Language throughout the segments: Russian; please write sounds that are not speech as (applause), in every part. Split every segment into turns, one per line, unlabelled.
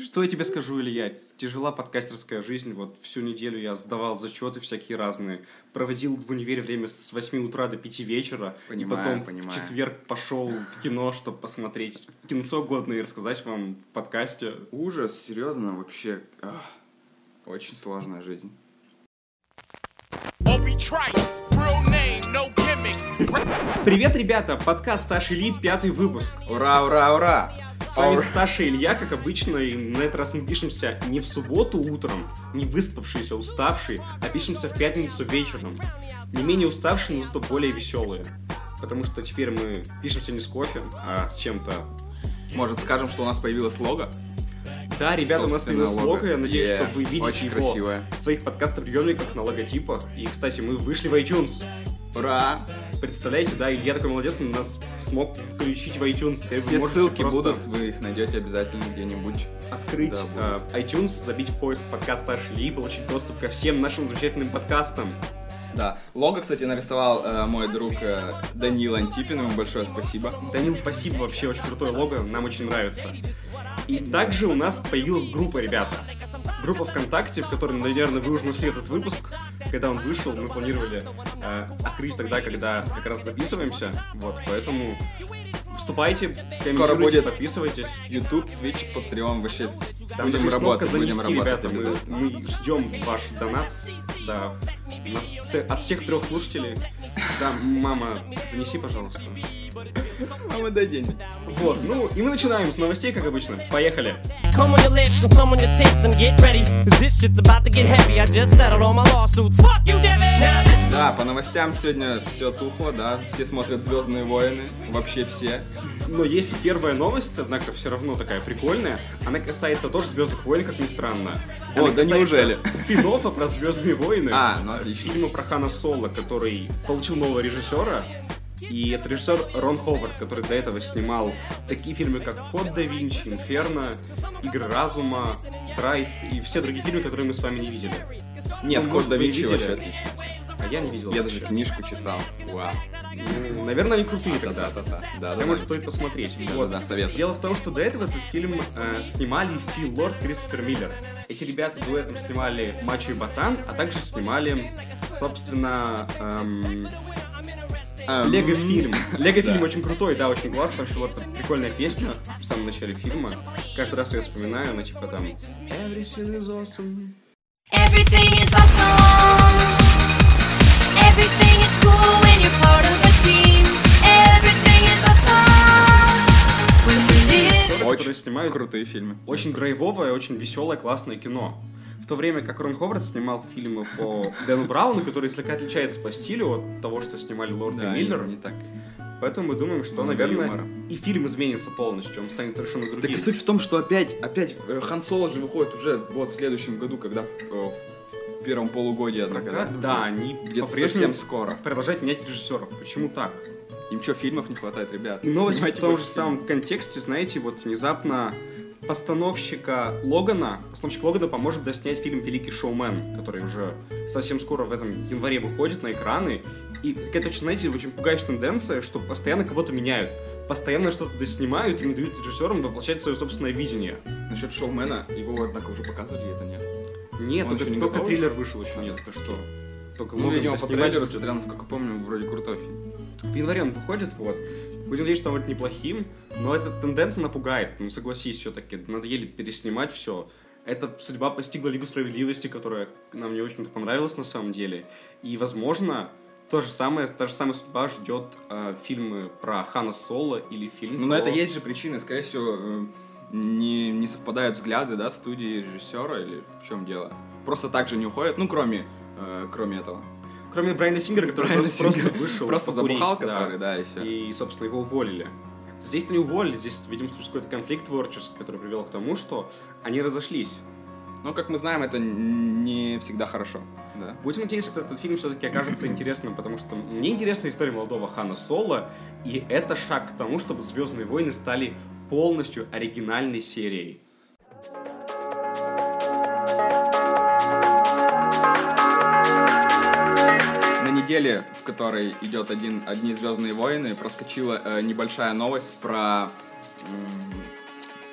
Что я тебе скажу, Илья? Тяжела подкастерская жизнь. Вот всю неделю я сдавал зачеты всякие разные. Проводил в универе время с 8 утра до 5 вечера.
Понимаю,
и потом
понимаю.
в четверг пошел в кино, чтобы посмотреть кинцо годное и рассказать вам в подкасте.
Ужас, серьезно, вообще. ах, очень сложная жизнь.
Привет, ребята! Подкаст Саши Ли, пятый выпуск.
Ура, ура, ура!
С вами
Ура.
Саша и Илья, как обычно, и на этот раз мы пишемся не в субботу утром, не выспавшиеся, уставшие, а пишемся в пятницу вечером. Не менее уставшие, но зато более веселые. Потому что теперь мы пишемся не с кофе, а с чем-то.
Может, скажем, что у нас появилось лого?
Да, ребята, у нас появилось лого, я надеюсь,
Е,
что вы видите
очень
его
красивое.
в своих подкастоприемниках на логотипах. И, кстати, мы вышли в iTunes.
Ура!
Представляете, да, Илья такой молодец, он нас смог включить в iTunes. Вы
Все ссылки
просто
будут, вы их найдете обязательно где-нибудь.
открыть
Да,
э, iTunes, забить в поиск подкаст Саши Ли и получить доступ ко всем нашим замечательным подкастам.
Да. Лого, кстати, нарисовал э, мой друг э, Данил Антипин, ему большое спасибо.
Данил, спасибо, вообще очень крутое лого, нам очень нравится. И также у нас появилась группа, ребята. Группа ВКонтакте, в которой, наверное, вы уже нашли этот выпуск. Когда он вышел, мы планировали э, открыть тогда, когда как раз записываемся. Вот, поэтому вступайте, комментируйте,
будет.
подписывайтесь.
YouTube, Twitch, Patreon, вообще
Там
будем работать, будем работать
ребята. Мы, мы ждем ваш донат. Да. У нас от всех трех слушателей. Да, мама, занеси, пожалуйста.
Мама, дай денег.
Вот, ну и мы начинаем с новостей, как обычно. Поехали.
Come on your lips and some on your tits and get ready. Cause this shit's about to get heavy. I just settled all my lawsuits. Fuck you, Devin! Now this
Да, по новостям сегодня все тухло, да. Все смотрят Звездные войны, вообще все.
Но есть первая новость, однако все равно такая прикольная. Она касается тоже Звездных войн, как ни странно.
О,
Она
да
касается
неужели?
спин про Звездные войны.
А, ну отлично.
Фильма про Хана Соло, который получил нового режиссера. И это режиссер Рон Ховард, который до этого снимал такие фильмы, как Код да Винчи, Инферно, Игры разума, Драйв и все другие фильмы, которые мы с вами не видели.
Нет,
Ну,
Код да Винчи вообще отлично.
А я не видел.
Я даже книжку читал. Вау.
Ну, наверное, они крутые тогда.
Да-да-да. Да,
Это может стоит посмотреть.
Да,
Вот.
да, да, советую.
Дело в том, что до этого этот фильм э, снимали Фил Лорд, Кристофер Миллер. Эти ребята до этого снимали Мачо и Ботан, а также снимали, собственно, эм,
Эм,
Лего-фильм. (laughs) Лего-фильм
Да.
очень крутой, да, очень классный. Там еще вот эта прикольная песня в самом начале фильма. Каждый раз я вспоминаю, она типа там Everything is awesome.
Everything is awesome. Everything is cool when you're part of a team. Everything is awesome when we live.
Которые
Очень
снимают
крутые фильмы.
Очень драйвовое, очень веселое, классное кино. В то время как Рон Ховард снимал фильмы по Дэну Брауну, который слегка отличается по стилю от того, что снимали Лорд
Да,
и Миллер.
не так.
Поэтому мы думаем, что,
Много
наверное,
юмора.
и фильм изменится полностью, он станет совершенно
Так
другим.
и суть в том, что опять, опять э, Хан Соло же выходит уже вот в следующем году, когда в, э, в первом полугодии,
Прокат, да, они
Где-то совсем скоро.
продолжают менять режиссеров. Почему так?
Им что, фильмов не хватает, ребят?
И новость в
Снимайте
том
больше
же самом контексте, знаете, вот внезапно постановщика Логана, постановщик Логана поможет доснять фильм «Великий шоумен», который уже совсем скоро в этом январе выходит на экраны. И какая-то, очень, знаете, очень пугающая тенденция, что постоянно кого-то меняют. Постоянно что-то доснимают и не дают режиссерам воплощать свое собственное видение.
Насчет шоумена, его, однако, уже показывали, это нет.
Нет,
Он
только,
не
только
готов?
триллер вышел еще нет, ты что? Только
Ну, видимо, по трейлеру, смотря, насколько помню, вроде крутой фильм.
В январе он выходит, вот. Будем надеяться, что он будет неплохим, но эта тенденция напугает. Ну, согласись, все-таки, надоели переснимать все. Эта судьба постигла Лигу Справедливости, которая нам не очень-то понравилась на самом деле. И, возможно, то же самое, та же самая судьба ждет э, фильмы про Хана Соло или фильм
Ну, на
про-
это есть же причины, скорее всего, э, не, не совпадают взгляды, да, студии режиссера или в чем дело. Просто так же не уходят, ну, кроме, э, кроме этого.
Кроме Брайана Сингера, который
Брайана
просто, просто
Сингера.
вышел
Просто
покурить,
забухал,
да.
который, да, и все.
И, собственно, его уволили. Здесь-то не уволили, здесь, видимо, случился какой-то конфликт творческий, который привел к тому, что они разошлись.
Ну, как мы знаем, это не всегда хорошо, да.
Будем надеяться, что этот фильм все-таки окажется интересным, потому что мне интересна история молодого Хана Соло, и это шаг к тому, чтобы Звездные войны стали полностью оригинальной серией.
Неделе, в которой идет один, одни Звездные войны, проскочила э, небольшая новость про м,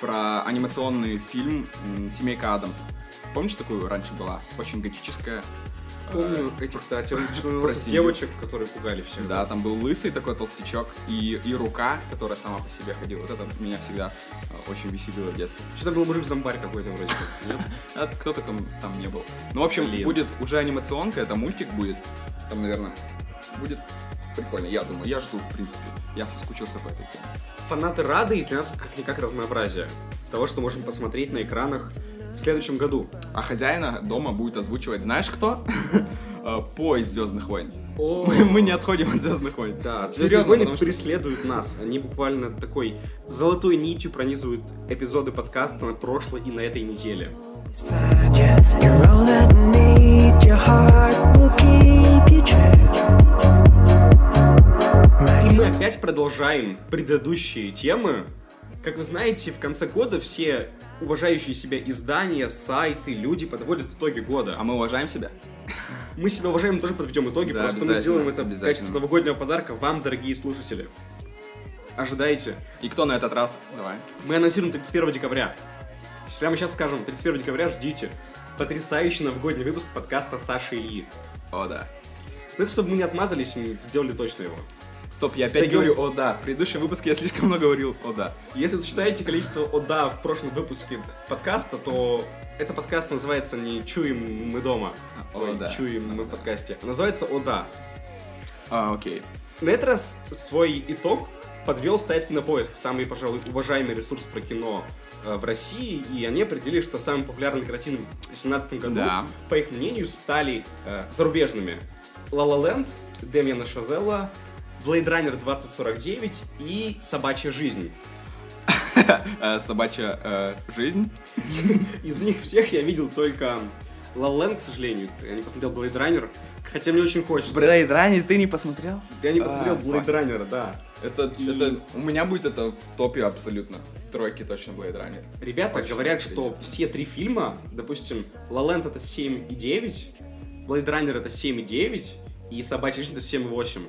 про анимационный фильм «Семейка Адамс». Помнишь, такую раньше была? Очень готическая.
Помню этих, да, (laughs)
семью.
девочек, которые пугали всех.
Да, там был лысый такой толстячок и, и рука, которая сама по себе ходила. Вот это меня всегда э, очень веселило в детстве.
Еще там был мужик-зомбарь какой-то вроде. Нет?
А кто-то там, там не был. Ну, в общем,
Блин.
будет уже анимационка, это мультик будет. Там, наверное, будет прикольно, я думаю. Я жду, в принципе. Я соскучился по этой теме.
Фанаты рады и для нас как-никак разнообразие того, что можем посмотреть на экранах в следующем году.
А хозяина дома будет озвучивать, знаешь кто? Э, По из Звездных войн. Мы (laughs) мы не отходим от Звездных войн.
Да, Звездные
Серьезно,
войны
что-
преследуют нас. Они буквально такой золотой нитью пронизывают эпизоды подкаста на прошлой и на этой неделе. И мы опять продолжаем предыдущие темы. Как вы знаете, в конце года все уважающие себя издания, сайты, люди подводят итоги года.
А мы уважаем себя?
Мы себя уважаем, тоже подведем итоги,
Да,
просто мы сделаем это в качестве новогоднего подарка вам, дорогие слушатели. Ожидайте.
И кто на этот раз? Давай.
Мы анонсируем 31 декабря. Прямо сейчас скажем, 31 декабря ждите. Потрясающий новогодний выпуск подкаста Саши Ильи.
О, да.
Ну это чтобы мы не отмазались и сделали точно его.
Стоп, я опять
Пойдем.
говорю «О, да». В предыдущем выпуске я слишком много говорил «О, да».
Если сочетаете количество «О да» в прошлом выпуске подкаста, то этот подкаст называется не «Чуем мы дома»,
О,
Ой,
да.
«Чуем мы в подкасте», а называется «О да».
А, окей.
На этот раз свой итог подвел сайт Кинопоиск, самый, пожалуй, уважаемый ресурс про кино э, в России, и они определили, что самым популярным картинам в 2017 году,
Да.
по их мнению, стали э, зарубежными «Ла Ла Ленд», Демьяна Шазелла, «Blade Runner 2049» и «Собачья жизнь».
Э, Собачья э, жизнь. (laughs)
Из них всех я видел только «Ла Ла Ленд», к сожалению. Я не посмотрел «Blade Runner», хотя мне очень хочется.
Blade Runner ты не посмотрел?
Я не посмотрел
А,
«Blade Runner», да.
Это,
И-
это, у меня будет это в топе абсолютно. В тройке точно Blade Runner.
Ребята
Очень
говорят,
сильно.
что все три фильма, допустим, Land это 7,9, Blade Runner это 7,9 и Собачья жизнь это 7,8.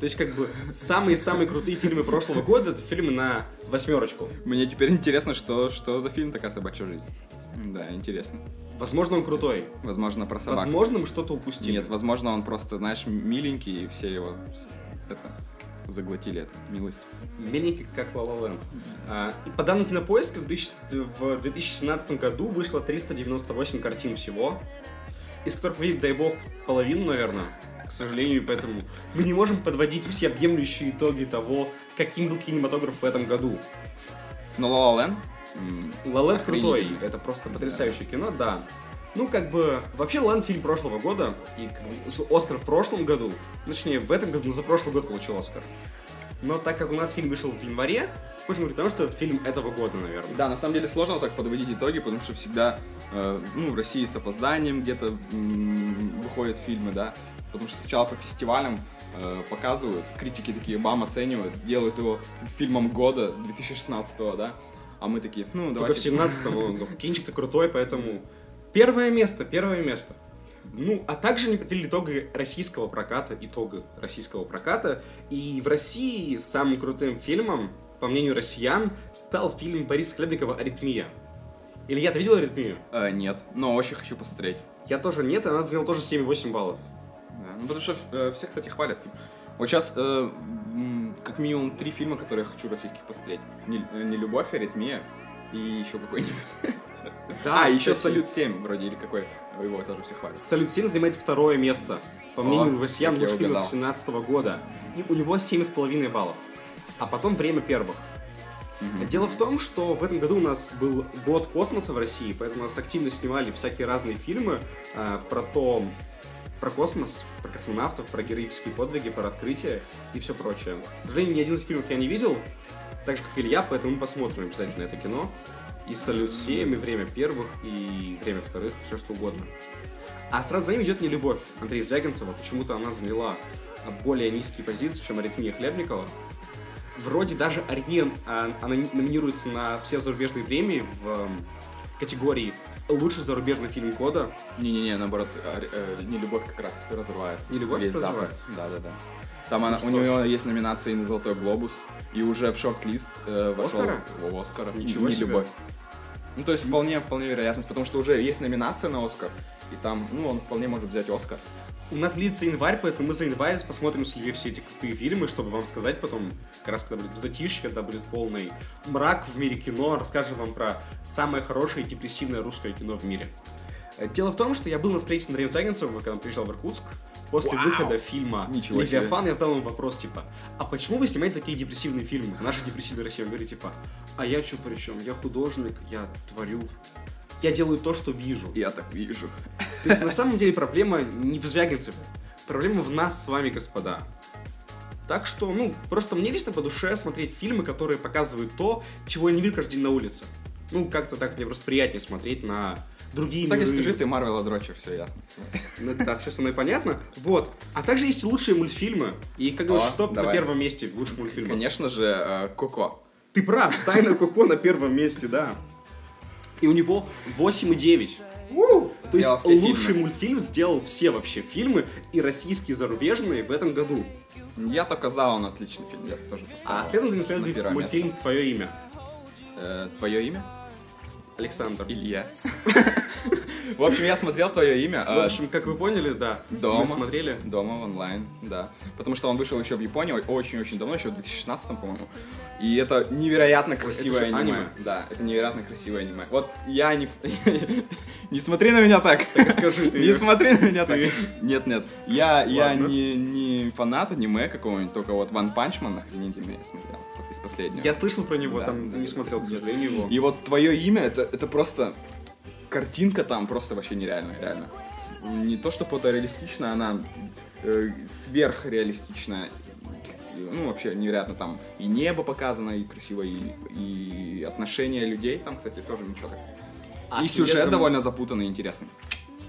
То есть, как бы, самые-самые крутые фильмы прошлого года это фильмы на восьмерочку.
Мне теперь интересно, что, что за фильм такая собачья жизнь. Да, интересно.
Возможно, он крутой.
Возможно, про собак.
Возможно, мы что-то упустили.
Нет, возможно, он просто, знаешь, миленький, и все его это, заглотили эту милость.
Миленький, как La Land. А, и по данным Кинопоиска, в 2000 в 2017 году вышло 398 картин всего, из которых вы дай бог, половину, наверное, к сожалению, поэтому мы не можем подводить все объемлющие итоги того, каким был кинематограф в этом году.
Но La La Land
крутой, это просто потрясающее кино, да. Ну, как бы, вообще, Land фильм прошлого года, и как бы, Оскар в прошлом году, ну, точнее, в этом году, но за прошлый год получил Оскар. Но так как у нас фильм вышел в январе, можно говорить о том, что это фильм этого года, наверное.
Да, на самом деле сложно так подводить итоги, потому что всегда, э, ну, в России с опозданием где-то м, выходят фильмы, да, потому что сначала по фестивалям э, показывают, критики такие, бам, оценивают, делают его фильмом года 2016 да, а мы такие, ну,
Только
давайте...
в 17-м, (laughs) ну, кинчик-то крутой, поэтому первое место, первое место. Ну, а также они подвели итоги российского проката, итога российского проката, и в России самым крутым фильмом, по мнению россиян, стал фильм Бориса Хлебникова «Аритмия». Илья, ты видел «Аритмию»?
Э, нет, но очень хочу посмотреть.
Я тоже нет, она заняла тоже 7,8 баллов.
Да, Ну, потому что э, все, кстати, хвалят фильм. Вот сейчас как минимум три фильма, которые я хочу российских посмотреть. Не, э, не «Любовь», «Аритмия» и еще какой-нибудь.
Да,
а, еще
кстати,
«Салют 7» вроде, или какой. Его тоже все хвалят.
«Салют 7» занимает второе место, по мнению
О,
россиян, лучших фильмов
угадал.
2017 года. И у него 7,5 баллов. А потом «Время первых». Дело в том, что в этом году у нас был год космоса в России, поэтому нас активно снимали всякие разные фильмы а, про то, про космос, про космонавтов, про героические подвиги, про открытия и все прочее. К сожалению, ни один из фильмов я не видел, так как Илья, поэтому мы посмотрим обязательно это кино. И «Салют 7», и «Время первых», и «Время вторых», все что угодно. А сразу за ним идет «Нелюбовь» Андрея Звягинцева. Почему-то она заняла более низкие позиции, чем «Аритмия» Хлебникова. Вроде даже «Аритмия» а, она номинируется на все зарубежные премии в эм, категории лучший зарубежный фильм года.
Не-не-не, наоборот, э, э, не любовь как раз разрывает.
Не любовь
Весь
разрывает?
Да, да, да. Там она, у нее есть номинации на Золотой глобус, и уже в шорт-лист э, вошел
Оскара?
в Оскара.
Ничего
не
себе.
любовь. Ну, то есть вполне, вполне вероятность, потому что уже есть номинация на Оскар, и там, ну, он вполне может взять Оскар.
У нас близится январь, поэтому мы за январь посмотрим с Ильей все эти крутые фильмы, чтобы вам сказать потом, как раз когда будет затишье, когда будет полный мрак в мире кино, расскажем вам про самое хорошее и депрессивное русское кино в мире. Э, Дело в том, что я был на встрече с Андреем Звягинцевым, когда он приезжал в Иркутск. После
Вау!
выхода фильма
Ничего.
«Левиафан» я задал ему вопрос, типа, а почему вы снимаете такие депрессивные фильмы? Наша депрессивная Россия. Он говорит, типа, а я что при чем? Я художник, я творю. Я делаю то, что вижу.
Я так вижу.
То есть на самом деле проблема не в Звягинцеве. Проблема в нас с вами, господа. Так что, ну, просто мне лично по душе смотреть фильмы, которые показывают то, чего я не вижу каждый день на улице. Ну, как-то так мне просто приятнее смотреть на другие
Так и
миры.
скажи, ты Марвел дрочер, все ясно.
Ну, да, все со мной понятно. Вот. А также есть и лучшие мультфильмы. И как
О,
что на
давай.
первом месте лучших мультфильмах?
Конечно же, э, Коко.
Ты прав, Тайна Коко на первом месте, да. И у него 8,9. То есть лучший
фильмы.
мультфильм сделал все вообще фильмы, и российские, и зарубежные, в этом году.
Я только за, он отличный фильм, я тоже поставил.
А следом за ним следует мультфильм «Твое имя».
Э, Твое имя?
Александр.
Илья. (laughs) В общем, я смотрел твое имя.
В
э,
общем, как вы поняли, да,
Дома.
мы смотрели.
Дома онлайн, да. Потому что он вышел еще в Японии очень-очень давно, еще в 2016, по-моему. И это невероятно красивое
же
аниме.
аниме.
Да, это невероятно красивое аниме. Вот я не... (laughs) Не смотри на меня так.
Так скажи, ты... (laughs)
Не смотри на меня так. Нет, нет. Я, я не, не фанат аниме какого-нибудь, только вот One Punch Man охренительный я смотрел из последнего.
Я слышал про него, там не смотрел, к сожалению, его.
И вот твое имя, это, это просто... Картинка там просто вообще нереальная, реально. Не то, что фотореалистичная, она э, сверхреалистичная. Ну, вообще невероятно там и небо показано, и красиво, и, и отношения людей там, кстати, тоже ничего так.
А
и сюжет
сюжетом-
довольно запутанный и интересный.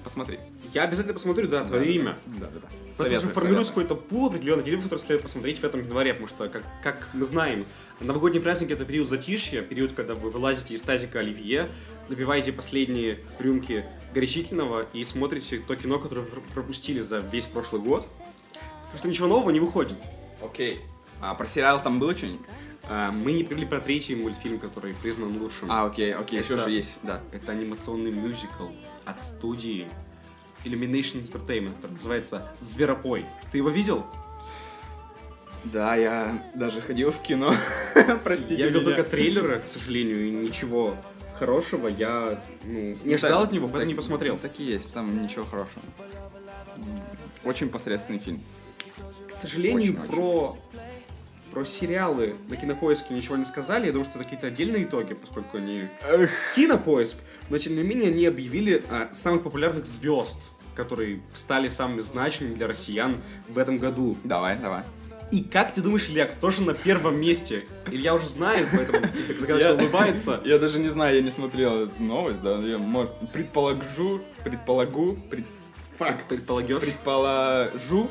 Посмотри.
Я обязательно посмотрю, да, «Твое имя».
Да, да, да.
Потому что формируется какой-то пул определенный фильмов, который следует посмотреть в этом январе, потому что, как, как мы знаем, новогодний праздник — это период затишья, период, когда вы вылазите из тазика оливье, набиваете последние рюмки горячительного и смотрите то кино, которое вы пропустили за весь прошлый год. Потому что ничего нового не выходит.
Окей. А про сериал там было что-нибудь?
А, Мы не говорили про третий мультфильм, который признан лучшим.
А, окей, окей, еще же есть, да.
Это анимационный мюзикл от студии Illumination Entertainment, который называется «Зверопой». Ты его видел?
Да, я даже ходил в кино. (laughs) Простите
Я видел
меня.
только трейлеры, к сожалению, и ничего хорошего я ну, не ожидал
Так-
от него, поэтому не
так-
посмотрел.
Так и есть, там ничего хорошего. Очень посредственный фильм.
К сожалению,
Очень-очень.
про, про сериалы на Кинопоиске ничего не сказали. Я думаю, что это какие-то отдельные итоги, поскольку они Кинопоиск. Но, тем не менее, они объявили а, самых популярных звезд, которые стали самыми значимыми для россиян в этом году.
Давай, давай.
И как ты думаешь, Илья, кто же на первом месте? Илья уже знает, поэтому так загадочно улыбается. (laughs)
Я даже не знаю, я не смотрел эту новость, да. Я предположу, предполагу, пред-
Как предполагешь?
предположу,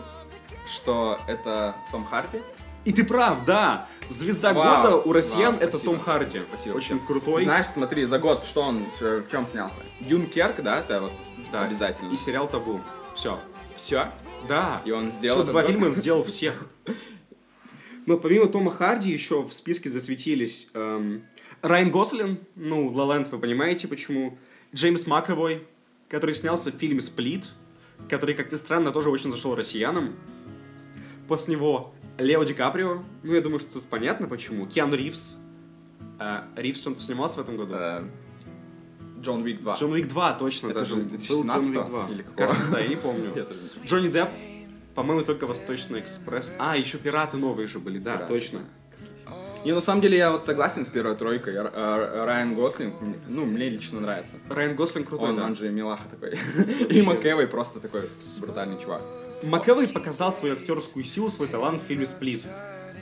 что это Том Харди.
И ты прав, да. Звезда
Вау,
года у россиян
вау,
это
спасибо.
Том Харди.
Спасибо.
Очень
Всё.
крутой.
Знаешь, смотри, за год что он, в чем снялся? Дюнкерк, да, это вот
Да.
обязательно.
И сериал Табу. Все.
Все.
Да.
И он сделал
два фильма он сделал всех. Но помимо Тома Харди еще в списке засветились эм, Райан Гослин, ну, La Land вы понимаете почему, Джеймс Маковой, который снялся в фильме «Сплит», который, как ни странно, тоже очень зашел россиянам. После него Лео Ди Каприо, ну, я думаю, что тут понятно почему. Киану Ривз. Э, Ривз в чем-то снимался в этом году?
Э, Джон Уик 2.
Джон Уик 2, точно,
Это
даже.
же
был
2017
Джон Уик 2.
или какого?
Кажется, да, я не помню. (laughs) Джонни Депп, по-моему, только Восточный экспресс. А, еще пираты новые же были, да,
Пираты,
точно.
Не, на самом деле я вот согласен с первой тройкой. Э, Райан Гослинг, ну, мне лично нравится.
Райан Гослинг крутой,
Он,
да.
он же Милаха такой. (laughs) И Макэвой просто такой брутальный чувак.
Макэвой показал свою актерскую силу, свой талант в фильме «Сплит»,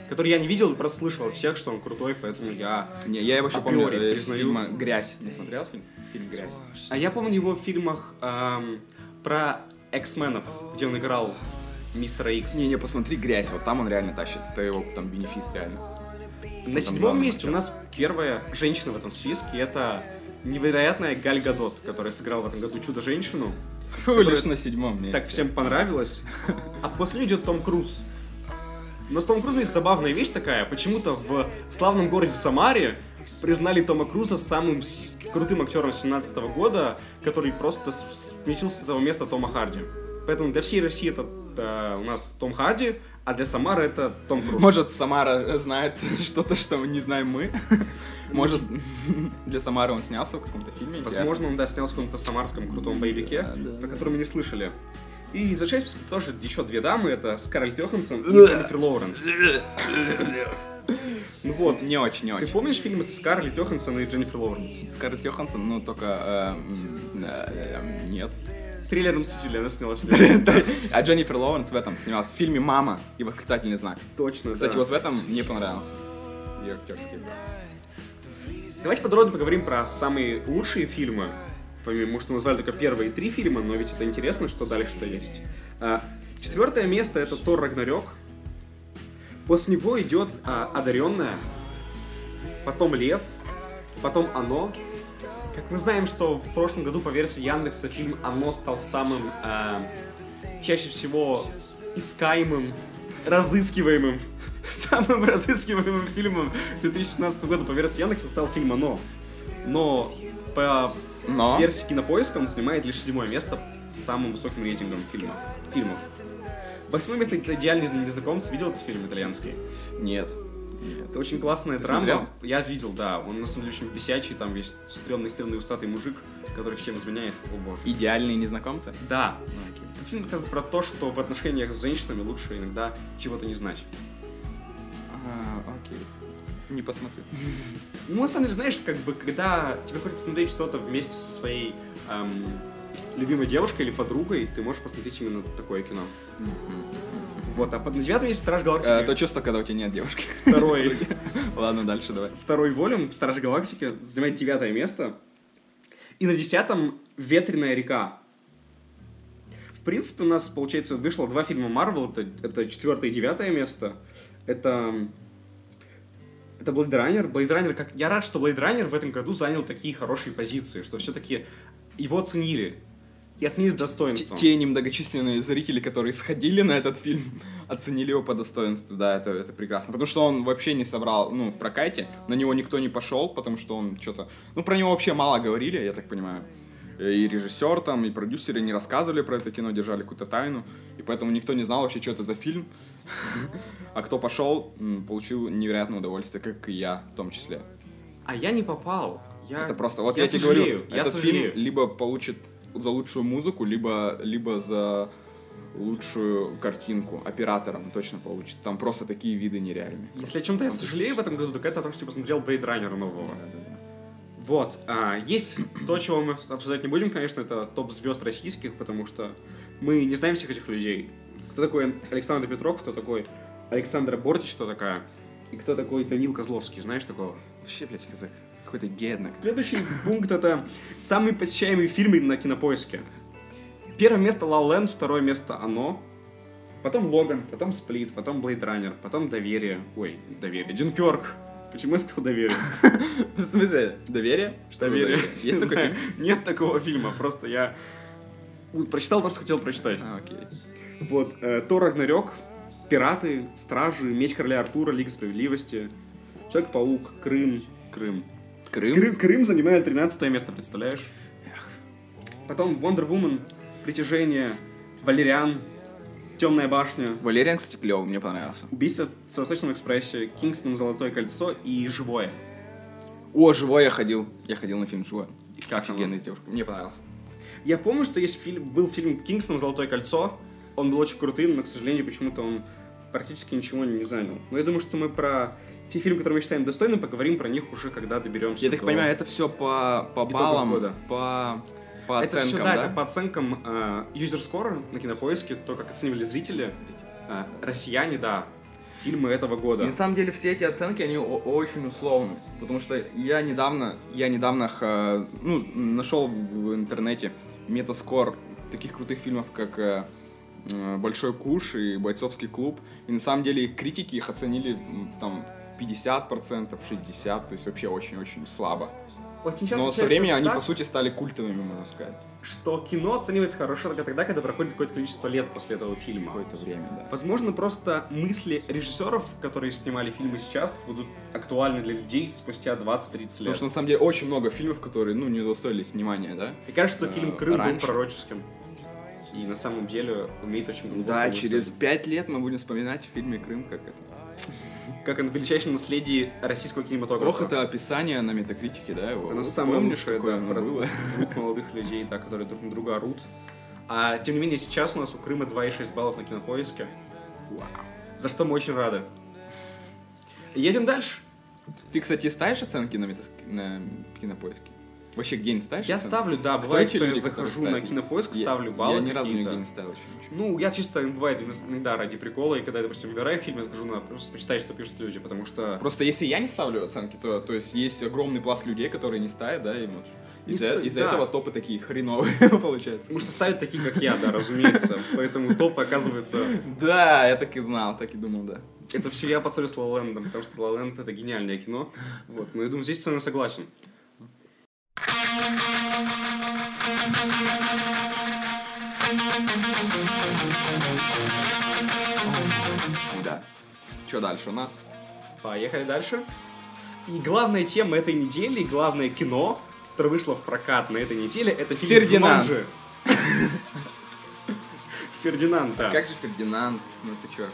который я не видел, просто слышал от всех, что он крутой, поэтому я...
Не, я его еще помню э, из фильма «Грязь». Не смотрел фильм? Фильм «Грязь».
А я помню его в фильмах эм, про X-менов, где он играл мистера Икс.
Не, не, посмотри «Грязь», вот там он реально тащит. Это его там бенефис реально.
На седьмом месте у нас первая женщина в этом списке, это невероятная Галь Гадот, которая сыграла в этом году Чудо-женщину. (laughs)
Фу, лишь на седьмом месте.
Так всем понравилось. А после идет Том Круз. Но с Томом Крузом есть забавная вещь такая. Почему-то в славном городе Самаре признали Тома Круза самым крутым актером 17 года, который просто сместился с этого места Тома Харди. Поэтому для всей России это э, у нас Том Харди, а для Самары это Том Круз.
Может, Самара знает (laughs) что-то, что не знаем мы. (laughs) Может, (laughs) для Самары он снялся в каком-то фильме.
Возможно, он, да, снялся в каком-то самарском крутом боевике, про который мы не слышали. И завершает список тоже еще две дамы, это Скарлетт Йоханссон и Дженнифер Лоуренс. Ну вот,
Не очень, не
ты
очень.
помнишь фильмы с Скарлетт Йоханссон и Дженнифер Лоуренс?
Скарлетт Йоханссон, ну, только... э, м, э, Нет.
Трейлер Мстители она снялась. (laughs)
А Дженнифер Лоуренс в этом снялась в фильме «Мама» и восклицательный знак.
Точно,
Кстати, вот в этом мне понравился. Ее актерский.
Давайте подробно поговорим про самые лучшие фильмы. Помимо, что мы назвали только первые три фильма, но ведь это интересно, что дальше-то есть. А, Четвертое место это Тор Рагнарёк. После него идет а, Одаренная, потом Лев, потом Оно. Как мы знаем, что в прошлом году по версии Яндекса фильм Оно стал самым а, чаще всего искаемым, разыскиваемым, (laughs) самым разыскиваемым фильмом 2016 года по версии Яндекса стал фильм Оно. Но по
Но...
версии Кинопоиска он занимает лишь седьмое место с самым высоким рейтингом фильма, фильмов. Восьмое место «Идеальный незнакомец». Видел этот фильм итальянский?
Нет. Нет.
Это очень классная
Ты
драма.
смотрел?
Я видел, да. Он на самом деле очень бесячий, там весь стрёмный, стрёмный усатый мужик, который всем изменяет. О боже.
Идеальные незнакомцы?
Да.
Ну, окей.
Этот фильм рассказывает про то, что в отношениях с женщинами лучше иногда чего-то не знать.
А, окей. Не посмотрю. (laughs)
Ну, на самом деле, знаешь, как бы, когда тебе хочется посмотреть что-то вместе со своей эм, любимой девушкой или подругой, ты можешь посмотреть именно такое кино. Вот, а под на девятом есть Страж Галактики.
Э, То чувство, когда у тебя нет девушки.
Второй, (laughs)
Ладно, дальше давай.
второй волюм Стражи Галактики занимает девятое место. И на десятом Ветреная река. В принципе, у нас, получается, вышло два фильма Марвел. Это, это четвертое и девятое место. Это... Это Blade Runner. Blade Runner, как... Я рад, что Blade Runner в этом году занял такие хорошие позиции, что все-таки его оценили. И оценили с
Т-
достоинством.
Те немногочисленные зрители, которые сходили на этот фильм, (laughs) оценили его по достоинству. Да, это, это прекрасно. Потому что он вообще не собрал, ну, в прокате. На него никто не пошел, потому что он что-то... Ну, про него вообще мало говорили, я так понимаю. И режиссер там, и продюсеры не рассказывали про это кино, держали какую-то тайну. И поэтому никто не знал вообще, что это за фильм. (laughs) А кто пошел, получил невероятное удовольствие, как и я в том числе.
А я не попал. Я...
Это просто, вот
я
я, тебе говорю,
я
этот
сожалею.
фильм либо получит за лучшую музыку, либо, либо за лучшую картинку оператором точно получит. Там просто такие виды нереальные.
Если о чем-то я сожалею в этом году, так это о том, что я посмотрел Blade Runner нового. Вот. а, есть (clears throat) то, чего мы обсуждать не будем, конечно, это топ звезд российских, потому что мы не знаем всех этих людей. Кто такой Александр Петров, кто такой Александра Бортич, кто такая, и кто такой Данил Козловский, знаешь такого?
Вообще, блядь, язык какой-то гедно.
Следующий пункт это самые посещаемые фильмы на кинопоиске. Первое место La La Land, второе место Оно, потом Логан, потом Сплит, потом Blade Runner, потом Доверие. Ой, Доверие. Дюнкерк. Почему я сказал Доверие? (laughs)
В смысле, доверие? Что за
Доверие.
Есть такой фильм?
Нет такого фильма, просто я прочитал то, что хотел прочитать.
А, окей.
Вот, э, Тор Рагнарёк, Пираты, Стражи, Меч Короля Артура, Лига Справедливости, Человек-паук, Крым, Крым.
Крым?
Крым, Крым занимает 13 место, представляешь? Потом Wonder Woman, Притяжение, Валериан, Темная башня,
Валериан, кстати, клёвый, мне понравился.
Убийство в Восточном экспрессе, Кингстон, Золотое кольцо и Живое.
О, живой я ходил. Я ходил на фильм живой.
И как оно?
Офигенный с девушкой. Мне понравился.
Я помню, что есть фильм, был фильм Кингстон Золотое кольцо. Он был очень крутым, но, к сожалению, почему-то он практически ничего не занял. Но я думаю, что мы про те фильмы, которые мы считаем достойным, поговорим про них уже, когда доберемся.
Я так
до-
понимаю, это все по, по баллам,
года.
по, по
это
оценкам,
все, да,
да?
это по оценкам э, User Score на кинопоиске, то, как оценивали зрители, э, россияне, да, фильмы этого года.
И на самом деле все эти оценки, они очень условны. Потому что я недавно, я недавно х- ну, нашел в интернете метаскор таких крутых фильмов, как э, э, Большой куш и Бойцовский клуб. И на самом деле критики их оценили там 50%, 60%, то есть вообще очень-очень слабо.
очень часто
Но со временем они,
так,
по сути, стали культовыми, можно сказать.
что кино оценивается хорошо только тогда, когда проходит какое-то количество лет после этого фильма.
Какое-то время, да.
Возможно, просто мысли режиссеров, которые снимали фильмы сейчас, будут актуальны для людей спустя 20-30 лет.
Потому что, на самом деле, очень много фильмов, которые, ну, не удостоились внимания, да?
Мне кажется, что
э,
фильм «Крым»
раньше.
был пророческим. И на самом деле умеет очень глубоко
Да, через пять лет мы будем вспоминать в фильме «Крым» как это.
Как о величайшем наследии российского кинематографа.
Ох, это описание на метакритике, да, его?
Оно
Вот
самое
Помнишь,
лучшее,
какое
да,
оно было?
двух молодых людей, да, которые друг на друга орут. А тем не менее, сейчас у нас у Крыма 2,6 баллов на кинопоиске. Вау. За что мы очень рады. Едем дальше.
Ты, кстати, ставишь оценки на, метаск... на кинопоиске? Вообще где-нибудь ставишь
Я
оценки?
ставлю, да,
Кто
бывает, что я захожу на кинопоиск,
Я-
ставлю баллы
Я ни разу нигде не ставил еще ничего.
Ну, я чисто, бывает, иногда ради прикола, и когда я, допустим, выбираю фильм, я захожу на просто почитать, что пишут люди, потому что...
Просто если я не ставлю оценки, то, то есть есть огромный пласт людей, которые не ставят, да, и вот
Не
из-за, из-за
да.
этого топы такие хреновые (laughs) получаются.
Потому что ставят такие, как я, да, разумеется. Поэтому топ оказывается...
Да, я так и знал, так и думал, да.
Это все я подсолю с Land, потому что Land это гениальное кино. Вот, но я думаю, здесь с вами согласен.
Да. Что дальше у нас?
Поехали дальше. И главная тема этой недели, главное кино, которое вышло в прокат на этой неделе, это фильм
Фердинанд.
«Джуманджи». (laughs) Фердинанд, да.
Как же Фердинанд? Ну ты чё?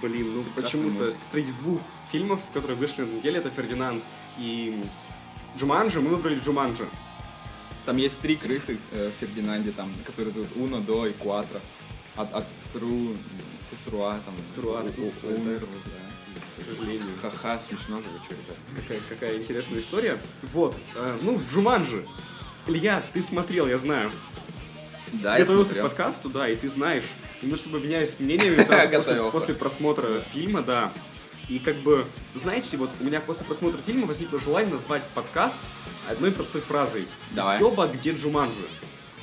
Блин, ну почему-то среди двух фильмов, которые вышли на этой неделе, это Фердинанд и Джуманджи, мы выбрали Джуманджи.
Там есть три крысы э, в Фердинанде, там, которые зовут Уно, До и Куатро. От, от Тру, Труа, там.
Труа отсутствует, да.
Унер, да.
К сожалению.
Ха-ха, смешно же, вы чё, ребят.
Какая, какая интересная история. Вот, э, ну, Джуманджи. Илья, ты смотрел, я знаю.
Да, я
Готовился к
смотрел.
подкасту, да, и ты знаешь. Немножко обменяюсь мнениями сразу (laughs) после,
Готовился.
после просмотра фильма, да. И как бы, знаете, вот у меня после просмотра фильма возникло желание назвать подкаст одной простой фразой.
Давай.
Ёба, где Джуманджи?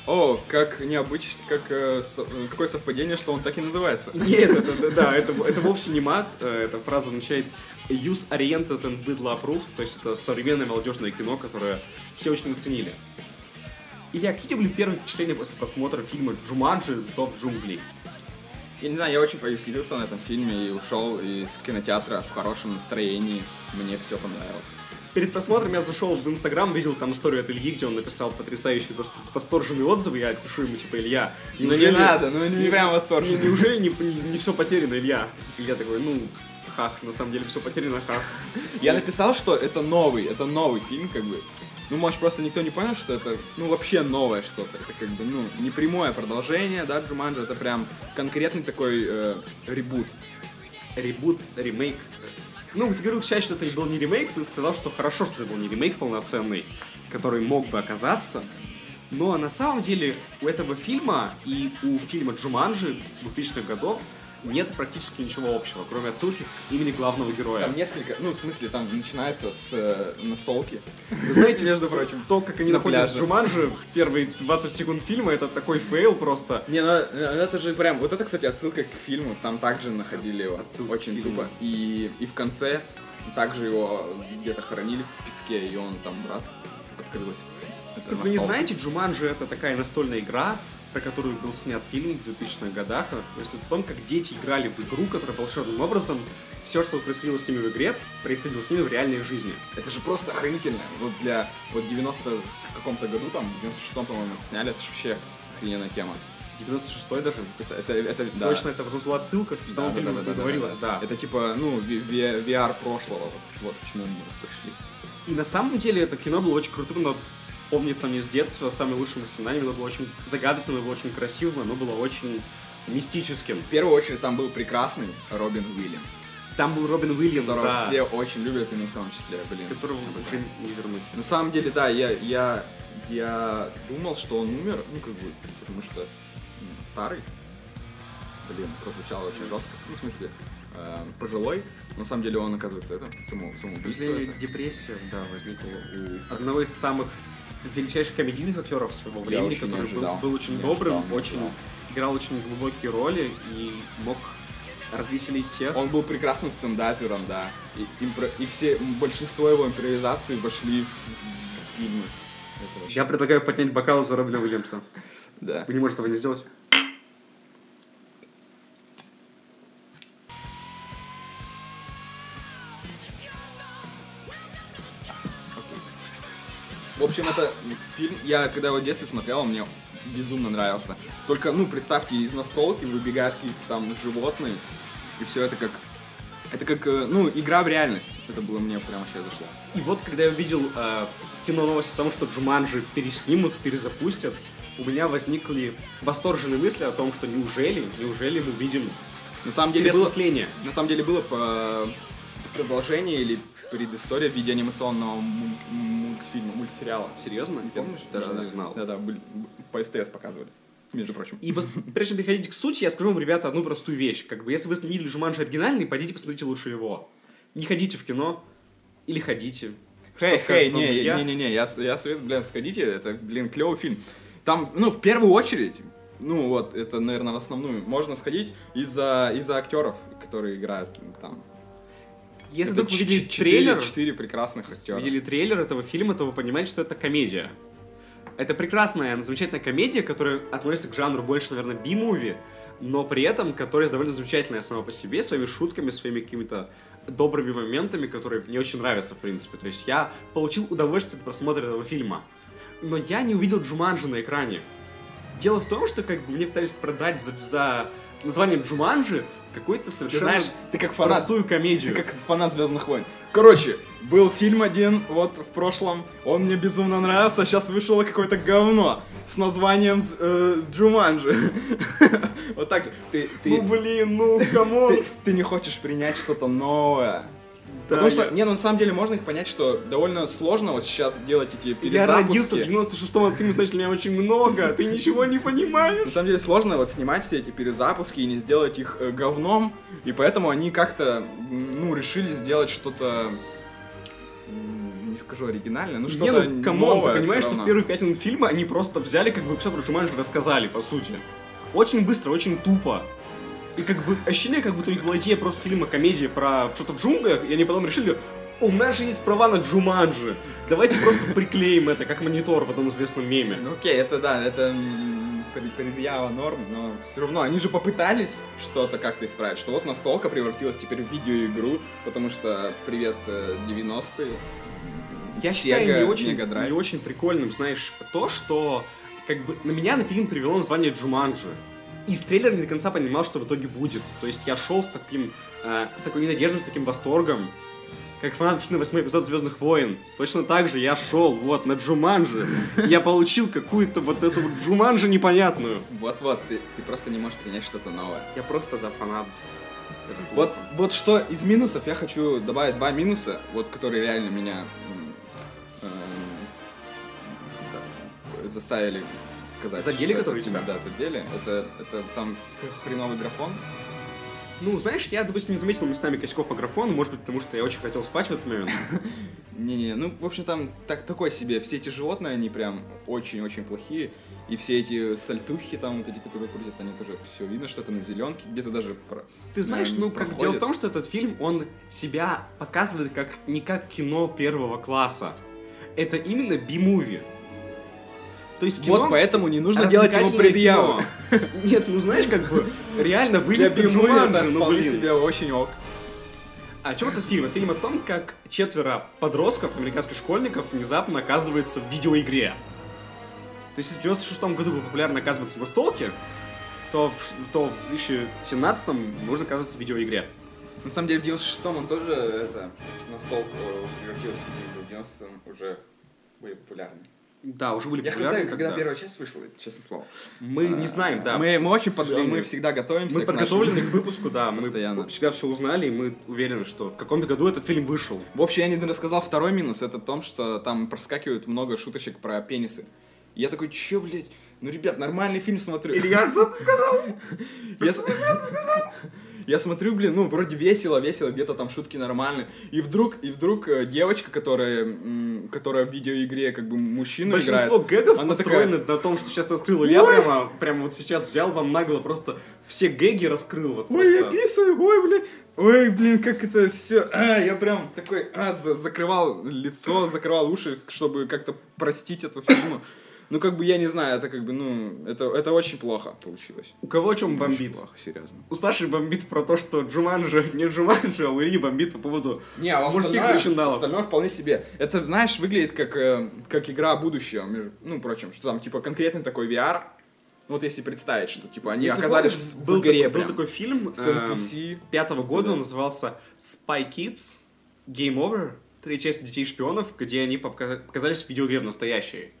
О, как необычно, как э, со- какое совпадение, что он так и называется. (laughs)
Нет, это, да, да, это, это вовсе не мат. э, Эта фраза означает use oriented and bidla approved, то есть это современное молодежное кино, которое все очень оценили. Илья, какие были первые впечатления после просмотра фильма «Джуманджи. Зов джунглей»?
Я не знаю, я очень повеселился на этом фильме и ушел из кинотеатра в хорошем настроении. Мне все понравилось.
Перед просмотром я зашел в Инстаграм, видел там историю от Ильи, где он написал потрясающие, просто восторженные отзывы. Я пишу ему, типа, Илья,
Ну не надо, ну не прям восторженно.
не- неужели не, все потеряно, Илья? Илья такой, ну, хах, на самом деле все потеряно, хах.
Я написал, что это новый, это новый фильм, как бы. Ну, может, просто никто не понял, что это, ну, вообще новое что-то. Это как бы, ну, не прямое продолжение, да, Джуманджи, это прям конкретный такой э, ребут.
Ребут, ремейк. Ну, ты говорил, считать, что это был не ремейк, ты сказал, что хорошо, что это был не ремейк полноценный, который мог бы оказаться. Но на самом деле у этого фильма и у фильма Джуманджи 2000-х годов нет практически ничего общего, кроме отсылки к имени главного героя.
Там несколько, ну, в смысле, там начинается с э, настолки.
Вы знаете,
между прочим,
то, как они
на
находят
пляже.
Джуманджи первые 20 секунд фильма, это такой фейл просто.
Не, ну э, это же прям, вот это, кстати, отсылка к фильму, там также находили его,
Отсылка
очень тупо. И, и в конце также его где-то хоронили в песке, и он там раз открылась.
вы не знаете, Джуманджи это такая настольная игра, про которую был снят фильм в 2000-х годах. То есть это о том, как дети играли в игру, которая волшебным образом все, что происходило с ними в игре, происходило с ними в реальной жизни.
Это же просто охренительно. Вот для вот 90 каком-то году, там, в 96-м, по-моему, сняли, это же вообще охрененная тема.
96-й даже.
Это, это, это, да.
Точно, это возможно отсылка в
Да,
самом
да,
фильме,
да, да, да,
говорила.
да,
Да.
Это типа, ну, VR прошлого, вот, вот к чему мы пришли.
И на самом деле это кино было очень крутым, но помнится мне с детства, самыми лучшими воспоминаниями, оно было очень загадочным, оно было очень красивым, оно было очень мистическим.
В первую очередь там был прекрасный Робин Уильямс,
Там был Робин Уильямс,
которого
да,
все очень любят, и мы в том числе, блин.
которого уже не вернуть.
На самом деле, да, я, я, я думал, что он умер, ну, как бы, потому что м, старый. Блин, прозвучало очень жестко. Ну, в смысле, э, пожилой. Но на самом деле он, оказывается, это, само, самоубийство. это.
депрессия, да, возникла у одного из самых величайших комедийных актеров своего времени, который был, был очень
Не
добрым,
ожидал,
очень
ожидал.
играл очень глубокие роли и мог развеселить тех.
Он был прекрасным стендапером, да. И, импро- и все, большинство его импровизаций вошли в, в- фильмы. Это
Я предлагаю поднять бокал за Робина Уильямса.
Да.
Вы не можете этого не сделать?
Общем, это фильм, я когда его в детстве смотрел, он мне безумно нравился. Только, ну, представьте, из настолки выбегают какие-то там животные, и все это как... Это как, э, ну, игра в реальность. Это было мне прямо сейчас зашло.
И вот, когда я увидел э, в кино новость о том, что Джуманджи переснимут, перезапустят, у меня возникли восторженные мысли о том, что неужели, неужели мы видим
На самом деле было, на самом деле было по продолжение или предыстория в виде анимационного муль- мультфильма, мультсериала.
Серьезно? Не
Помнишь?
Даже
Да,
не знал.
Да-да, были- по СТС показывали, между прочим.
И вот, (laughs) прежде чем переходить к сути, я скажу вам, ребята, одну простую вещь. Как бы, если вы видели Джуманджи оригинальный, пойдите посмотрите лучше его. Не ходите в кино. Или ходите.
Хей, хей,
вам
не,
Илья?
не, не, не, я, я советую, блин, сходите, это, блин, клевый фильм. Там, ну, в первую очередь, ну, вот, это, наверное, в основную, можно сходить из-за из актеров, которые играют там.
Если
Это
вдруг вы видели трейлер,
Четыре прекрасных актера.
видели трейлер этого фильма, то вы понимаете, что это комедия. Это прекрасная, замечательная комедия, которая относится к жанру больше, наверное, би-муви, но при этом, которая довольно замечательная сама по себе, своими шутками, своими какими-то добрыми моментами, которые мне очень нравятся, в принципе. То есть я получил удовольствие от просмотра этого фильма. Но я не увидел Джуманджи на экране. Дело в том, что как бы мне пытались продать за, за названием Джуманджи какой-то
Ты
совершенно
знаешь, ты как фанат,
простую комедию.
ты как фанат Звездных войн. Короче, был фильм один, вот в прошлом, он мне безумно нравился, сейчас вышло какое-то говно с названием э, Джуманджи. (laughs) Вот так же. Ты, ты,
Ну блин, ну (laughs) come on.
ты, ты не хочешь принять что-то новое.
Да,
Потому что,
я-
не, ну на самом деле можно их понять, что довольно сложно вот сейчас делать эти
Я родился в
перезапуски.
96-м, а фильмов, значит, меня очень много, ты ничего не понимаешь.
На самом деле сложно вот снимать все эти перезапуски и не сделать их э, говном, и поэтому они как-то, ну, решили сделать что-то, не скажу оригинальное, ну что-то
ну, come
on,
ты понимаешь, что в первые пять минут фильма они просто взяли, как бы, все про Джуманджи рассказали, по сути. Очень быстро, очень тупо. И как бы ощущение, как будто у них была идея просто фильма, комедия про что-то в джунглях, и они потом решили, у нас же есть права на Джуманджи, давайте просто приклеим это, как монитор в одном известном меме.
Ну окей, это да, это предъява норм, но все равно они же попытались что-то как-то исправить, что вот настолка превратилась теперь в видеоигру, потому что привет э, 90-е.
Я
Sega,
считаю не очень, не очень прикольным, знаешь, то, что как бы на меня на фильм привело название Джуманджи. И с трейлера не до конца понимал, что в итоге будет. То есть я шел с таким, э, с такой ненадеждой, с таким восторгом, как фанат на восьмой эпизод Звездных войн. Точно так же я шел вот на Джуманджи. Я получил какую-то вот эту вот Джуманджи непонятную.
Вот-вот, ты, ты просто не можешь принять что-то новое.
Я просто, да, фанат.
Вот, вот что из минусов я хочу добавить два минуса, вот которые реально меня эм, так, заставили сказать.
Задели, которые тебя?
Да, задели. Это, это там хреновый графон.
Ну, знаешь, я, допустим, не заметил местами косяков по графону, может быть, потому что я очень хотел спать в этот момент. (laughs)
Не-не, ну, в общем, там так, такой себе. Все эти животные, они прям очень-очень плохие. И все эти сальтухи там, вот эти, которые крутят, они тоже все видно, что это на зеленке, где-то даже про-
Ты знаешь, ну, как дело в том, что этот фильм, он себя показывает как не как кино первого класса. Это именно би-муви. То есть кино...
Вот поэтому не нужно делать ему предъяву.
кино. (laughs) Нет, ну знаешь, как бы реально
Для
вывеска Джуманджи,
это
ну блин.
себе очень ок.
А о чем этот фильм? Это фильм о том, как четверо подростков, американских школьников, внезапно оказываются в видеоигре. То есть, если в 96 году было популярно оказываться в настолке, то в, то в 2017 можно оказываться в видеоигре.
На самом деле в 96-м он тоже это, настолько э, превратился в видеоигру. В 90-м уже были популярны.
Да, уже были
Я хз,
популярны.
когда первая часть вышла, честное слово.
Мы не знаем, да.
Мы, мы очень под- мы всегда готовимся
Мы
к
подготовлены
нашим-
к выпуску, да. Мы
Постоянно.
всегда все узнали, и мы уверены, что в каком-то году этот фильм вышел.
В общем, я не рассказал второй минус, это в том, что там проскакивают много шуточек про пенисы. И я такой, чё, блядь? Ну, ребят, нормальный фильм смотрю.
что ты сказал? (laughs)
Я, с- Я смотрю, блин, ну, вроде весело, весело, где-то там шутки нормальные. И вдруг, и вдруг э, девочка, которая, которая в видеоигре как бы мужчину
Большинство
играет.
гэгов
она
построены
такая,
на том, что сейчас раскрыл Илья прямо, прямо вот сейчас взял вам нагло просто все гэги раскрыл. Вот
Ой, я писаю, ой, блин, ой, блин, как это все, а, я прям такой, а, за- закрывал лицо, закрывал уши, чтобы как-то простить эту фильму. Ну, как бы, я не знаю, это как бы, ну, это, это очень плохо получилось.
У кого о чем
Очень
бомбит?
плохо, серьезно.
У Саши бомбит про то, что Джуманджи (laughs) не Джуманджи, а у Ильи бомбит по поводу
Не, а
мужских причиндалов.
остальное вполне себе. Это, знаешь, выглядит как, э, как игра будущего, между, ну, прочим, что там, типа, конкретный такой VR. Вот если представить, что, типа, они
Если
оказались
помнишь,
в
был,
игре
такой, был
прям.
такой фильм
с
эм,
NPC.
пятого года,
Да.
он назывался Spy Kids Game Over, третья часть детей-шпионов, где они показались в видеоигре в настоящей.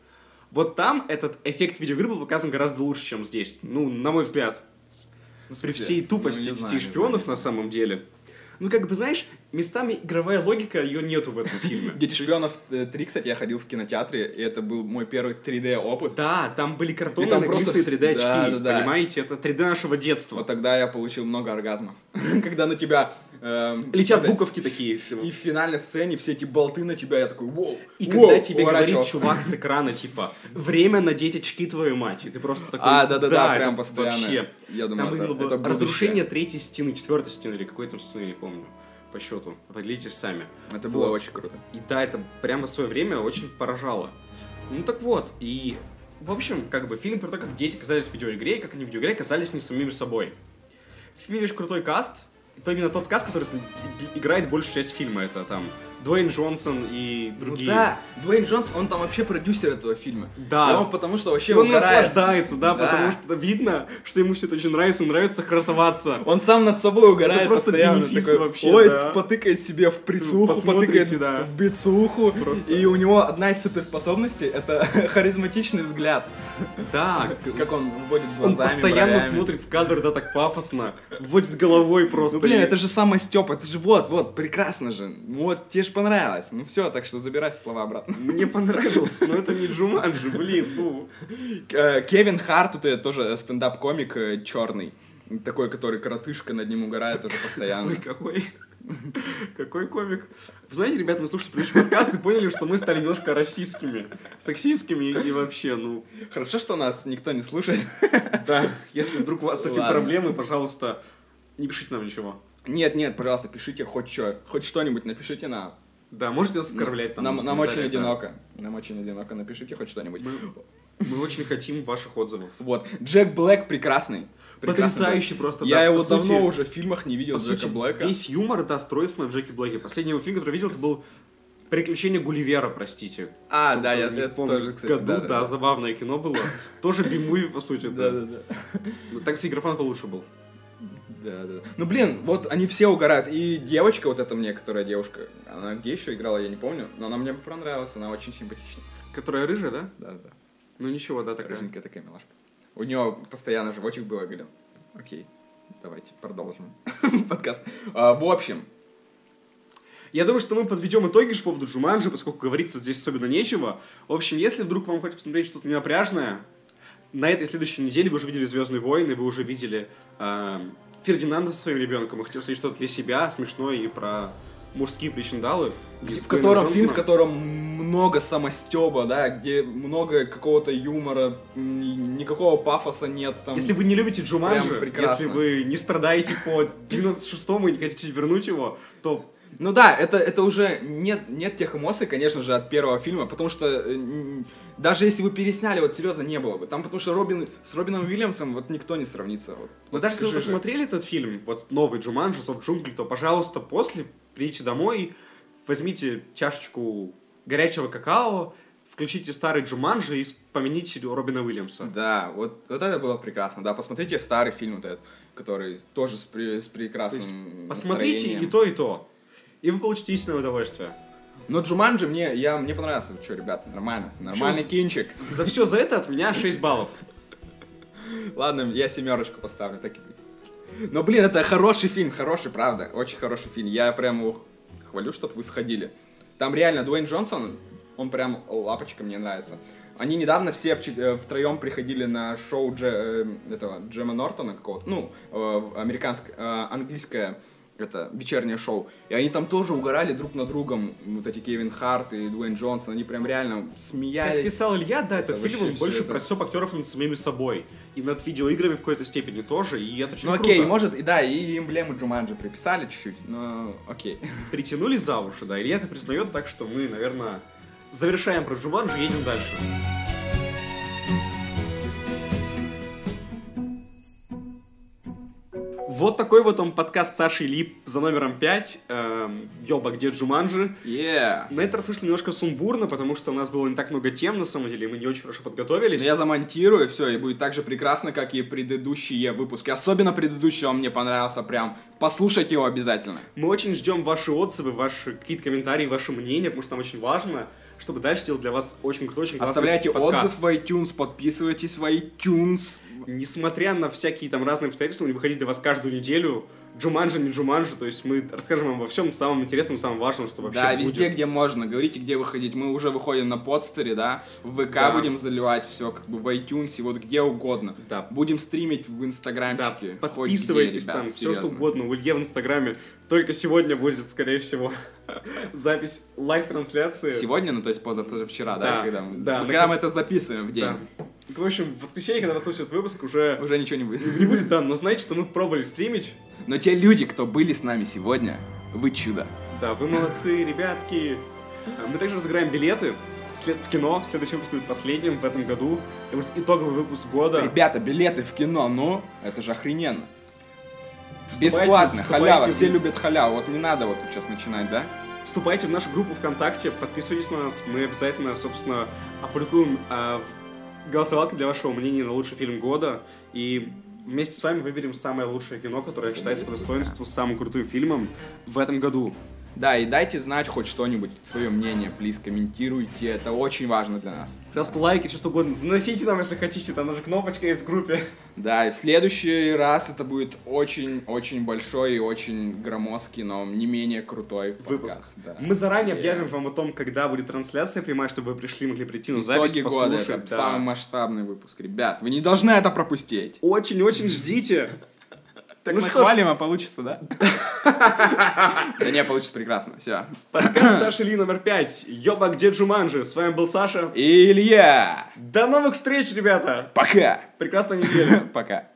Вот там этот эффект видеоигры был показан гораздо лучше, чем здесь. Ну, на мой взгляд.
Ну,
При всей
ну,
тупости
не знаю, не
детей-шпионов
знаю.
на самом деле. Ну, как бы, знаешь, местами игровая логика, ее нету в этом фильме.
Дети шпионов 3, кстати, я ходил в кинотеатре, и это был мой первый 3D опыт.
Да, там были картоны,
И там просто
3D очки,
да, да, да.
понимаете? Это 3D нашего детства.
Вот тогда я получил много оргазмов. (laughs) Когда на тебя... эм,
Летят
это-
буковки такие.
И в финальной сцене все эти болты на тебя, я такой, воу,
И
воу»,
когда тебе говорит чувак с экрана, типа, время надеть очки твою мать, и ты просто такой,
А, да-да-да, прям постоянно.
Вообще.
Я думаю,
Там
это-
было разрушение третьей стены, четвертой стены, или какой там стены, не помню, по счету. Определите сами.
Это
Вот.
было очень круто.
И да, это прямо в свое время очень поражало. Ну так вот, и в общем, как бы фильм про то, как дети оказались в видеоигре, и как они в видеоигре оказались не самими собой. В фильме очень крутой каст. Это именно тот каст, который играет большую часть фильма. Это там Дуэйн Джонсон и другие.
Ну да, Дуэйн Джонс, он там вообще продюсер этого фильма.
Да.
И он потому что вообще
И он
угорает.
наслаждается, да,
Да.
потому что видно, что ему все это очень нравится, нравится красоваться.
Он сам над собой угорает
Это просто
постоянно. такой,
вообще,
Ой,
да.
потыкает себе в прицуху, потыкает
да.
в бицуху.
Просто.
И у него одна из суперспособностей это (laughs) харизматичный взгляд.
Да,
Как он вводит
он
глазами,
постоянно
бровями.
смотрит в кадр, да, так пафосно, вводит головой просто.
Ну, блин, это же самое Степа, это же вот, вот, прекрасно же. Вот, тебе же понравилось. Ну все, так что забирай слова обратно.
Мне понравилось, но это не Джуманджи, блин, ну.
Э, Кевин Харт, это тоже стендап-комик черный. Такой, который коротышка над ним угорает тоже постоянно.
Ой, какой... Какой комик. Вы знаете, ребята, мы слушали предыдущий подкаст и поняли, что мы стали немножко расистскими, сексистскими и, вообще, ну,
Хорошо, что нас никто не слушает.
да, если вдруг у вас с этим проблемы, пожалуйста, не пишите нам ничего.
Нет, нет, пожалуйста, пишите хоть что, хоть что-нибудь напишите нам.
Да, можете нас оскорблять там.
Нам, нам очень
да.
одиноко. Нам очень одиноко. Напишите хоть что-нибудь.
Мы, мы очень хотим ваших отзывов.
Вот. Джек Блэк прекрасный. Прекрасный
Потрясающий
был.
просто,
Я
да,
его
сути-
давно уже в фильмах не видел, Джека
сути,
Блэка.
весь юмор, да, строится на Джеки Блэке. Последний его фильм, который видел, это был «Приключения Гулливера», простите.
А, да, я,
помню,
тоже, кстати,
году,
да,
да, забавное кино было. Тоже бимуви, по сути.
Да, да, да.
Ну, Такси графон получше был.
Да, да. Ну, блин, вот они все угорают. И девочка вот эта мне, которая девушка, она где еще играла, я не помню, но она мне понравилась, она очень симпатичная.
Которая рыжая, да?
Да, да.
Ну ничего, да, такая.
Рыженькая такая милашка. У нее постоянно животик был, я говорю, окей, давайте продолжим (laughs) подкаст. А, В общем,
Я думаю, что мы подведем итоги по поводу Джуманджи, поскольку говорить-то здесь особенно нечего. В общем, если вдруг вам хочется посмотреть что-то ненапряжное, на этой следующей неделе вы уже видели «Звездные войны», вы уже видели эм, Фердинанда со своим ребенком, вы хотите посмотреть что-то для себя смешное и про мужские причиндалы.
в котором фильм, в котором много самостеба, да, где много какого-то юмора, никакого пафоса нет там.
Если вы не любите Джуманджи, если вы не страдаете по 96-му и не хотите вернуть его, то
Ну да, это, это уже нет, нет тех эмоций, конечно же, от первого фильма, потому что э, даже если вы пересняли, вот серьезно не было бы. Там потому что Робин, с Робином Уильямсом вот никто не сравнится. Вот,
Вот
вот
даже если вы посмотрели этот фильм, вот новый Джуманджи, Сов джунглей, то, пожалуйста, после придите домой, возьмите чашечку горячего какао, включите старый Джуманджи и вспомните Робина Уильямса.
Да, вот, вот это было прекрасно. Да, посмотрите старый фильм вот этот, который тоже с, при- с
То
прекрасным
есть посмотрите и то, и то. И вы получите истинное удовольствие.
Но Джуманджи мне, я, мне понравился. Что, ребят, нормально. Нормальный
Чё,
кинчик.
За все за это от меня 6 баллов.
Ладно, я семерочку поставлю, так. Но, блин, это хороший фильм, хороший, правда. Очень хороший фильм. Я прям его хвалю, чтобы вы сходили. Там реально Дуэйн Джонсон, он прям лапочка, мне нравится. Они недавно все втроем приходили на шоу Дже- э, этого Джема Нортона какого-то, ну, э, американское, э, английское это вечернее шоу. И они там тоже угорали друг над другом. Вот эти Кевин Харт и Дуэйн Джонсон, они прям реально
Как
смеялись.
писал Илья, да, этот
Это
фильм он больше
это-
про стёб актеров над самими собой. И над видеоиграми в какой-то степени тоже, и это очень
Ну окей,
круто.
может, и да, и эмблему Джуманджи приписали чуть-чуть, но окей.
Притянули за уши, да, Илья это признает, так что мы, наверное, завершаем про Джуманджи, едем дальше. Вот такой вот он подкаст Саши Лип за номером 5. Эм, Ёба, где Джуманджи?
Yeah.
На этот раз вышло немножко сумбурно, потому что у нас было не так много тем, на самом деле, мы не очень хорошо подготовились.
Но я замонтирую, все, и будет так же прекрасно, как и предыдущие выпуски. Особенно предыдущий, он мне понравился прям. Послушайте его обязательно.
Мы очень ждем ваши отзывы, ваши какие-то комментарии, ваше мнение, потому что нам очень важно, чтобы дальше делать для вас очень крутой, очень
Оставляйте
подкаст.
отзыв в iTunes, подписывайтесь в iTunes.
Несмотря на всякие там разные обстоятельства, мы выходить для вас каждую неделю. Джуманджи, не Джуманджи, то есть мы расскажем вам обо всем самом интересном, самом важном, что вообще
Да,
будет.
везде, где можно. Говорите, где выходить. Мы уже выходим на Подстере, да. В ВК
Да.
будем заливать все, как бы в iTunes, и вот где угодно.
Да.
Будем стримить в
Да,
инстаграмчике. хоть
подписывайтесь
где,
там,
ребят,
все что
серьезно.
угодно. У Илье в Инстаграме только сегодня будет, скорее всего, (laughs) запись live-трансляции.
Сегодня, ну то есть поза, позавчера, да,
Да,
когда, мы,
да,
когда мы это записываем в день.
Да. В общем, в воскресенье, когда вы слушаете выпуск, уже
Уже ничего не будет.
не будет, да, но знаете, что мы пробовали стримить.
Но те люди, кто были с нами сегодня, вы чудо.
Да, вы молодцы, ребятки. Мы также разыграем билеты след- в кино. Следующий выпуск будет последним в этом году. Это будет итоговый выпуск года.
Ребята, билеты в кино, ну, это же охрененно.
Вступайте-
Бесплатно,
вступайте
халява,
в-
все любят халяву. Вот не надо вот сейчас начинать, да?
Вступайте в нашу группу ВКонтакте, подписывайтесь на нас. Мы обязательно, собственно, опубликуем а, голосовалки для вашего мнения на лучший фильм года. И вместе с вами выберем самое лучшее кино, которое считается по достоинству самым крутым фильмом в этом году.
Да, и дайте знать хоть что-нибудь, свое мнение, плиз, комментируйте, это очень важно для нас.
Пожалуйста, лайки, все что угодно. Заносите нам, если хотите, там даже кнопочка есть в группе.
Да, и в следующий раз это будет очень-очень большой и очень громоздкий, но не менее крутой
Выпуск.
подкаст. Да.
Мы заранее объявим
Yeah.
вам о том, когда будет трансляция прямая, чтобы вы пришли, могли прийти на запись,
Итоги года,
послушать.
это
да.
самый масштабный выпуск. Ребят, вы не должны это пропустить.
Очень-очень ждите.
Так
Ну что ж.
нахвалим, а получится, да? Да не, получится прекрасно, все.
Подкаст Саши Ли номер 5. Ёба, где Джуманджи? С вами был Саша.
Илья!
До новых встреч, ребята!
Пока!
Прекрасной недели. (laughs)
Пока.